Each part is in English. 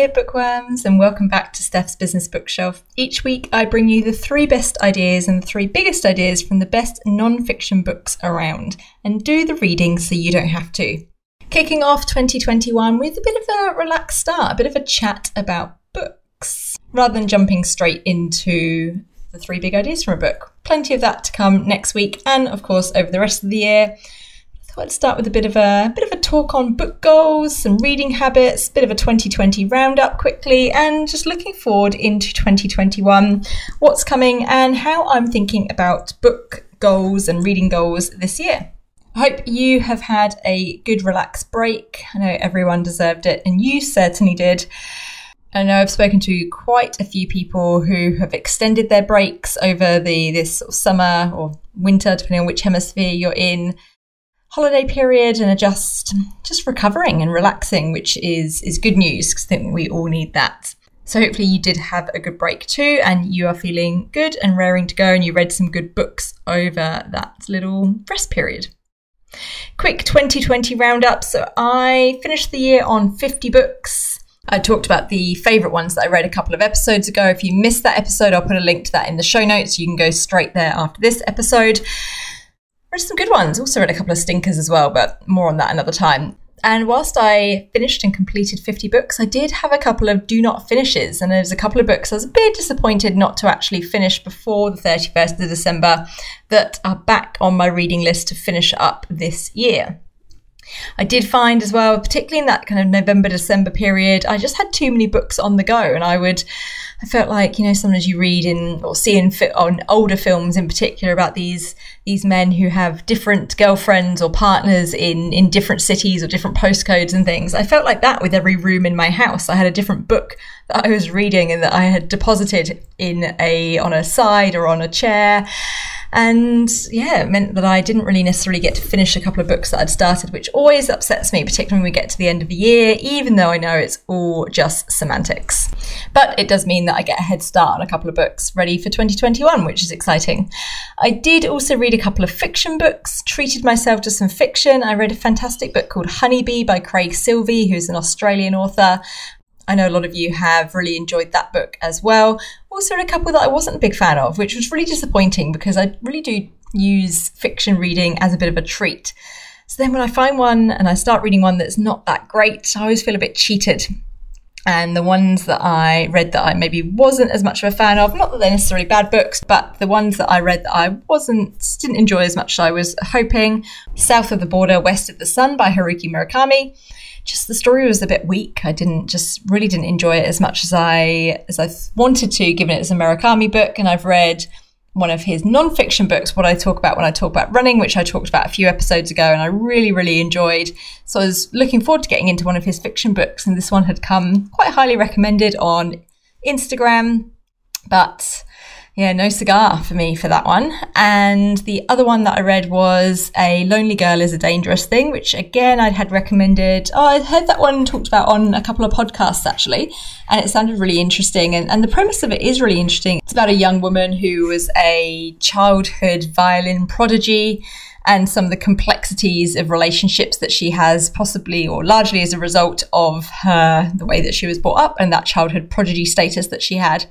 year, bookworms, and welcome back to Steph's Business Bookshelf. Each week, I bring you the three best ideas and the three biggest ideas from the best non fiction books around, and do the reading so you don't have to. Kicking off 2021 with a bit of a relaxed start, a bit of a chat about books, rather than jumping straight into the three big ideas from a book. Plenty of that to come next week, and of course, over the rest of the year I'd start with a bit of a, bit of a talk on book goals, some reading habits, a bit of a 2020 roundup quickly, and just looking forward into 2021, what's coming, and how I'm thinking about book goals and reading goals this year. I hope you have had a good relaxed break. I know everyone deserved it, and you certainly did. I know I've spoken to quite a few people who have extended their breaks over the this summer or winter, depending on which hemisphere you're in holiday period and are just just recovering and relaxing, which is is good news because I think we all need that. So hopefully you did have a good break too, and you are feeling good and raring to go, and you read some good books over that little rest period. Quick 2020 roundup. So I finished the year on 50 books. I talked about the favourite ones that I read a couple of episodes ago. If you missed that episode, I'll put a link to that in the show notes. You can go straight there after this episode read some good ones. Also read a couple of stinkers as well, but more on that another time. And whilst I finished and completed 50 books, I did have a couple of do not finishes. And there's a couple of books I was a bit disappointed not to actually finish before the 31st of December that are back on my reading list to finish up this year. I did find as well, particularly in that kind of November, December period, I just had too many books on the go. And I would, I felt like, you know, sometimes you read in or see in fi- on older films in particular about these these men who have different girlfriends or partners in in different cities or different postcodes and things. I felt like that with every room in my house. I had a different book that I was reading and that I had deposited in a on a side or on a chair. And yeah, it meant that I didn't really necessarily get to finish a couple of books that I'd started, which always upsets me, particularly when we get to the end of the year, even though I know it's all just semantics. But it does mean that I get a head start on a couple of books ready for 2021, which is exciting. I did also read a couple of fiction books, treated myself to some fiction. I read a fantastic book called Honeybee by Craig Silvey, who's an Australian author. I know a lot of you have really enjoyed that book as well. Also, a couple that I wasn't a big fan of, which was really disappointing because I really do use fiction reading as a bit of a treat. So then when I find one and I start reading one that's not that great, I always feel a bit cheated. And the ones that I read that I maybe wasn't as much of a fan of, not that they're necessarily bad books, but the ones that I read that I wasn't, didn't enjoy as much as I was hoping. South of the Border, West of the Sun by Haruki Murakami just the story was a bit weak. I didn't just really didn't enjoy it as much as I as I wanted to, given it's a Murakami book, and I've read one of his non-fiction books, what I talk about when I talk about running, which I talked about a few episodes ago, and I really, really enjoyed. So I was looking forward to getting into one of his fiction books, and this one had come quite highly recommended on Instagram, but yeah, no cigar for me for that one. And the other one that I read was A Lonely Girl is a Dangerous Thing, which again I'd had recommended. Oh, I'd heard that one talked about on a couple of podcasts actually, and it sounded really interesting. And, and the premise of it is really interesting. It's about a young woman who was a childhood violin prodigy and some of the complexities of relationships that she has, possibly or largely as a result of her the way that she was brought up and that childhood prodigy status that she had.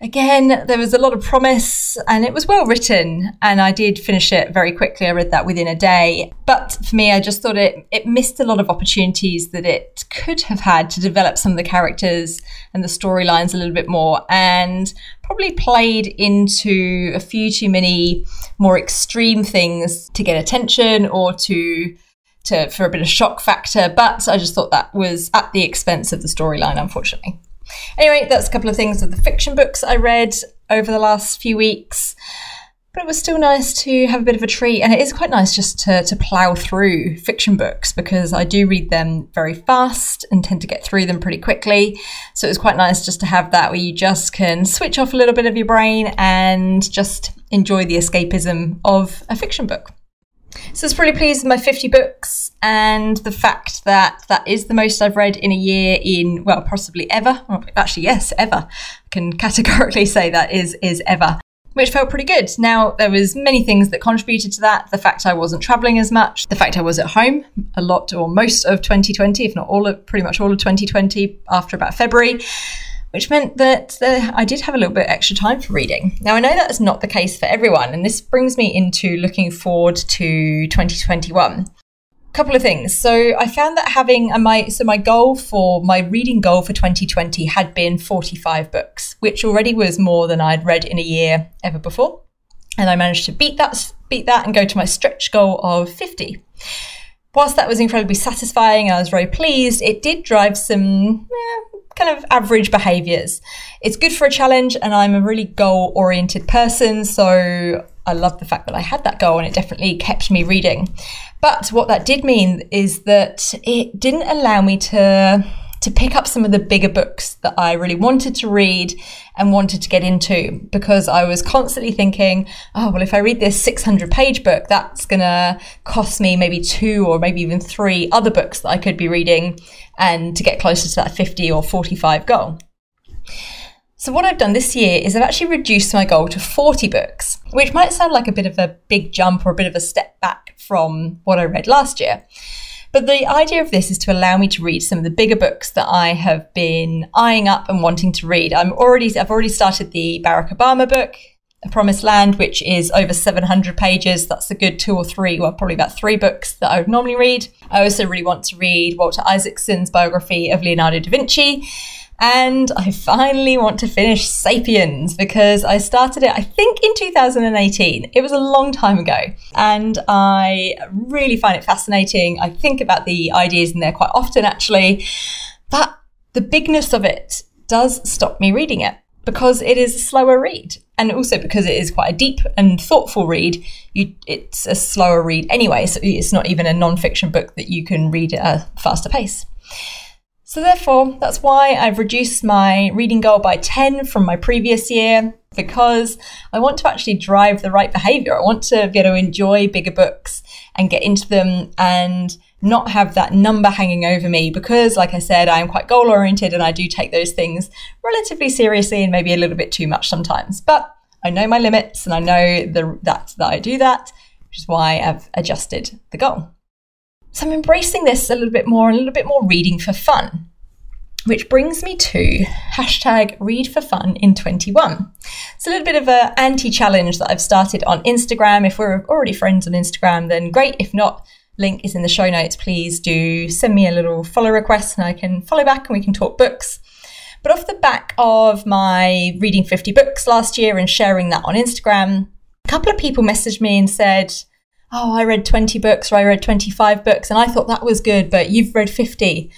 Again, there was a lot of promise and it was well written and I did finish it very quickly. I read that within a day. But for me, I just thought it, it missed a lot of opportunities that it could have had to develop some of the characters and the storylines a little bit more and probably played into a few too many more extreme things to get attention or to to, for a bit of shock factor, but I just thought that was at the expense of the storyline, unfortunately. Anyway, that's a couple of things of the fiction books I read over the last few weeks. But it was still nice to have a bit of a treat, and it is quite nice just to, to plough through fiction books because I do read them very fast and tend to get through them pretty quickly. So it was quite nice just to have that where you just can switch off a little bit of your brain and just enjoy the escapism of a fiction book. So I was pretty pleased with my 50 books and the fact that that is the most I've read in a year in, well, possibly ever. Actually, yes, ever. I can categorically say that is, is ever. which felt pretty good. Now there was many things that contributed to that. The fact I wasn't traveling as much, the fact I was at home a lot or most of 2020, if not all of pretty much all of 2020 after about February, which meant that uh, I did have a little bit extra time for reading. Now I know that's not the case for everyone, and this brings me into looking forward to 2021 A couple of things. So I found that having a, my so my goal for my reading goal for 2020 had been 45 books, which already was more than I'd read in a year ever before, and I managed to beat that beat that and go to my stretch goal of 50. Whilst that was incredibly satisfying, I was very pleased. It did drive some eh, kind of average behaviors. It's good for a challenge, and I'm a really goal oriented person, so I love the fact that I had that goal and it definitely kept me reading. But what that did mean is that it didn't allow me to to pick up some of the bigger books that I really wanted to read and wanted to get into because I was constantly thinking, oh, well, if I read this 600 page book, that's going to cost me maybe two or maybe even three other books that I could be reading and to get closer to that 50 or 45 goal. So, what I've done this year is I've actually reduced my goal to 40 books, which might sound like a bit of a big jump or a bit of a step back from what I read last year. But the idea of this is to allow me to read some of the bigger books that I have been eyeing up and wanting to read. I'm already I've already started the Barack Obama book, A Promised Land, which is over 700 pages. That's a good two or three, well, probably about three books that I would normally read. I also really want to read Walter Isaacson's biography of Leonardo da Vinci. And I finally want to finish Sapiens because I started it, I think, in 2018. It was a long time ago. And I really find it fascinating. I think about the ideas in there quite often, actually. But the bigness of it does stop me reading it because it is a slower read. And also because it is quite a deep and thoughtful read, you, it's a slower read anyway. So it's not even a non fiction book that you can read at a faster pace. So, therefore, that's why I've reduced my reading goal by 10 from my previous year because I want to actually drive the right behavior. I want to be able to enjoy bigger books and get into them and not have that number hanging over me because, like I said, I am quite goal oriented and I do take those things relatively seriously and maybe a little bit too much sometimes. But I know my limits and I know the, that, that I do that, which is why I've adjusted the goal. So I'm embracing this a little bit more, a little bit more reading for fun. Which brings me to hashtag read for fun in 21. It's a little bit of an anti challenge that I've started on Instagram. If we're already friends on Instagram, then great. If not, link is in the show notes. Please do send me a little follow request and I can follow back and we can talk books. But off the back of my reading 50 books last year and sharing that on Instagram, a couple of people messaged me and said, oh, I read 20 books or I read 25 books and I thought that was good, but you've read 50.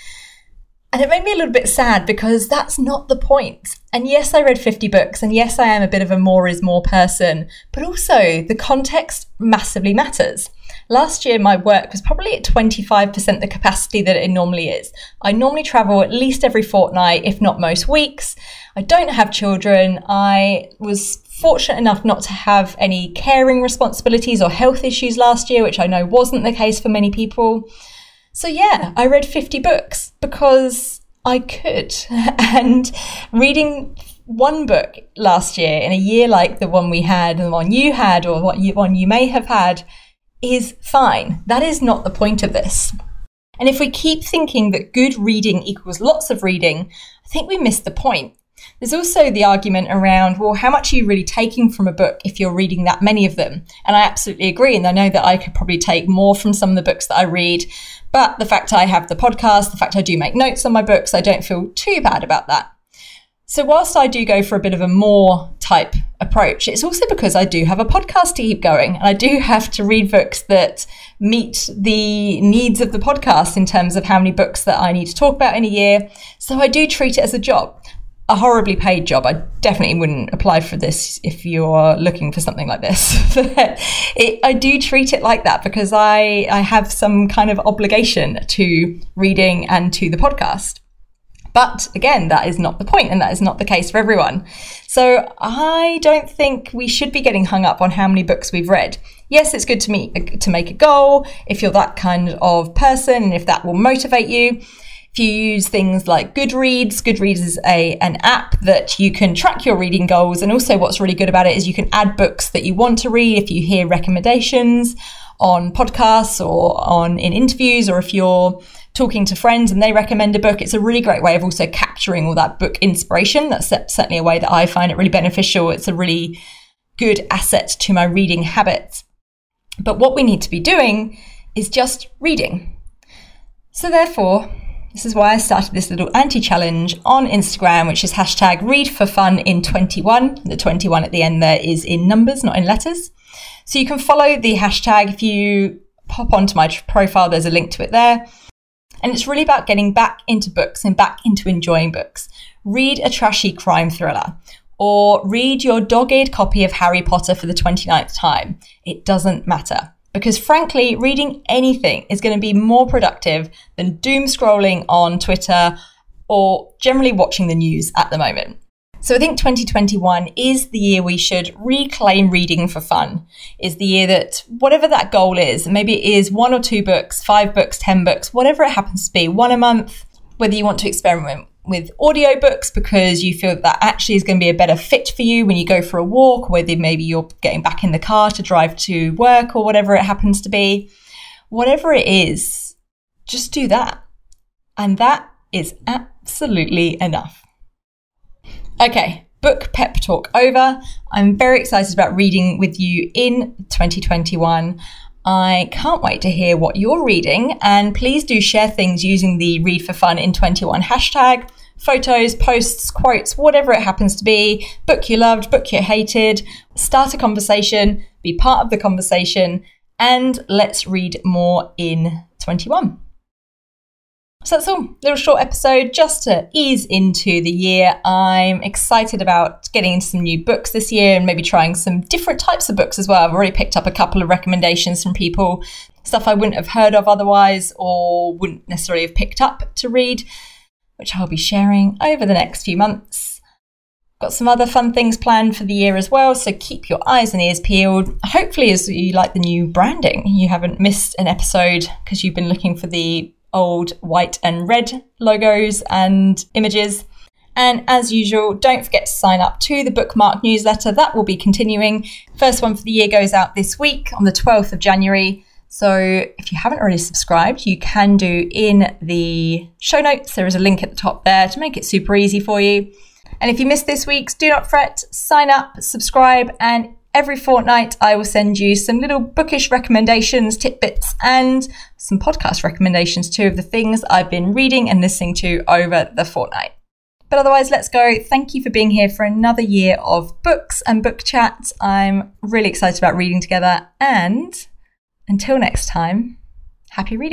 And it made me a little bit sad because that's not the point. And yes, I read 50 books, and yes, I am a bit of a more is more person, but also the context massively matters. Last year, my work was probably at 25% the capacity that it normally is. I normally travel at least every fortnight, if not most weeks. I don't have children. I was fortunate enough not to have any caring responsibilities or health issues last year, which I know wasn't the case for many people. So, yeah, I read 50 books because I could. and reading one book last year in a year like the one we had and the one you had or what you, one you may have had is fine. That is not the point of this. And if we keep thinking that good reading equals lots of reading, I think we miss the point. There's also the argument around, well, how much are you really taking from a book if you're reading that many of them? And I absolutely agree. And I know that I could probably take more from some of the books that I read. But the fact I have the podcast, the fact I do make notes on my books, I don't feel too bad about that. So, whilst I do go for a bit of a more type approach, it's also because I do have a podcast to keep going and I do have to read books that meet the needs of the podcast in terms of how many books that I need to talk about in a year. So, I do treat it as a job a horribly paid job. I definitely wouldn't apply for this if you're looking for something like this. it, I do treat it like that because I, I have some kind of obligation to reading and to the podcast. But again, that is not the point, and that is not the case for everyone. So I don't think we should be getting hung up on how many books we've read. Yes, it's good to meet to make a goal if you're that kind of person, and if that will motivate you If you use things like Goodreads, Goodreads is a an app that you can track your reading goals, and also what's really good about it is you can add books that you want to read if you hear recommendations on podcasts or on in interviews, or if you're talking to friends and they recommend a book. It's a really great way of also capturing all that book inspiration. That's certainly a way that I find it really beneficial. It's a really good asset to my reading habits. But what we need to be doing is just reading. So, therefore, this is why I started this little anti challenge on Instagram, which is hashtag read for fun in 21. The 21 at the end there is in numbers, not in letters. So you can follow the hashtag. If you pop onto my profile, there's a link to it there. And it's really about getting back into books and back into enjoying books. Read a trashy crime thriller or read your dogged copy of Harry Potter for the 29th time. It doesn't matter. Because frankly, reading anything is going to be more productive than doom scrolling on Twitter or generally watching the news at the moment. So I think 2021 is the year we should reclaim reading for fun. Is the year that whatever that goal is, maybe it is one or two books, five books, 10 books, whatever it happens to be, one a month, whether you want to experiment with audiobooks because you feel that, that actually is going to be a better fit for you when you go for a walk, whether maybe you're getting back in the car to drive to work or whatever it happens to be. Whatever it is, just do that. And that is absolutely enough. Okay, book pep talk over. I'm very excited about reading with you in 2021. I can't wait to hear what you're reading, and please do share things using the Read for Fun in 21 hashtag. Photos, posts, quotes, whatever it happens to be, book you loved, book you hated, start a conversation, be part of the conversation, and let's read more in 21. So that's all. Little short episode just to ease into the year. I'm excited about getting into some new books this year and maybe trying some different types of books as well. I've already picked up a couple of recommendations from people, stuff I wouldn't have heard of otherwise or wouldn't necessarily have picked up to read, which I'll be sharing over the next few months. Got some other fun things planned for the year as well, so keep your eyes and ears peeled. Hopefully, as you like the new branding, you haven't missed an episode because you've been looking for the old white and red logos and images. And as usual, don't forget to sign up to the bookmark newsletter. That will be continuing. First one for the year goes out this week on the 12th of January. So if you haven't already subscribed, you can do in the show notes. There is a link at the top there to make it super easy for you. And if you missed this week's, do not fret, sign up, subscribe, and Every fortnight, I will send you some little bookish recommendations, tidbits, and some podcast recommendations too of the things I've been reading and listening to over the fortnight. But otherwise, let's go. Thank you for being here for another year of books and book chats. I'm really excited about reading together. And until next time, happy reading.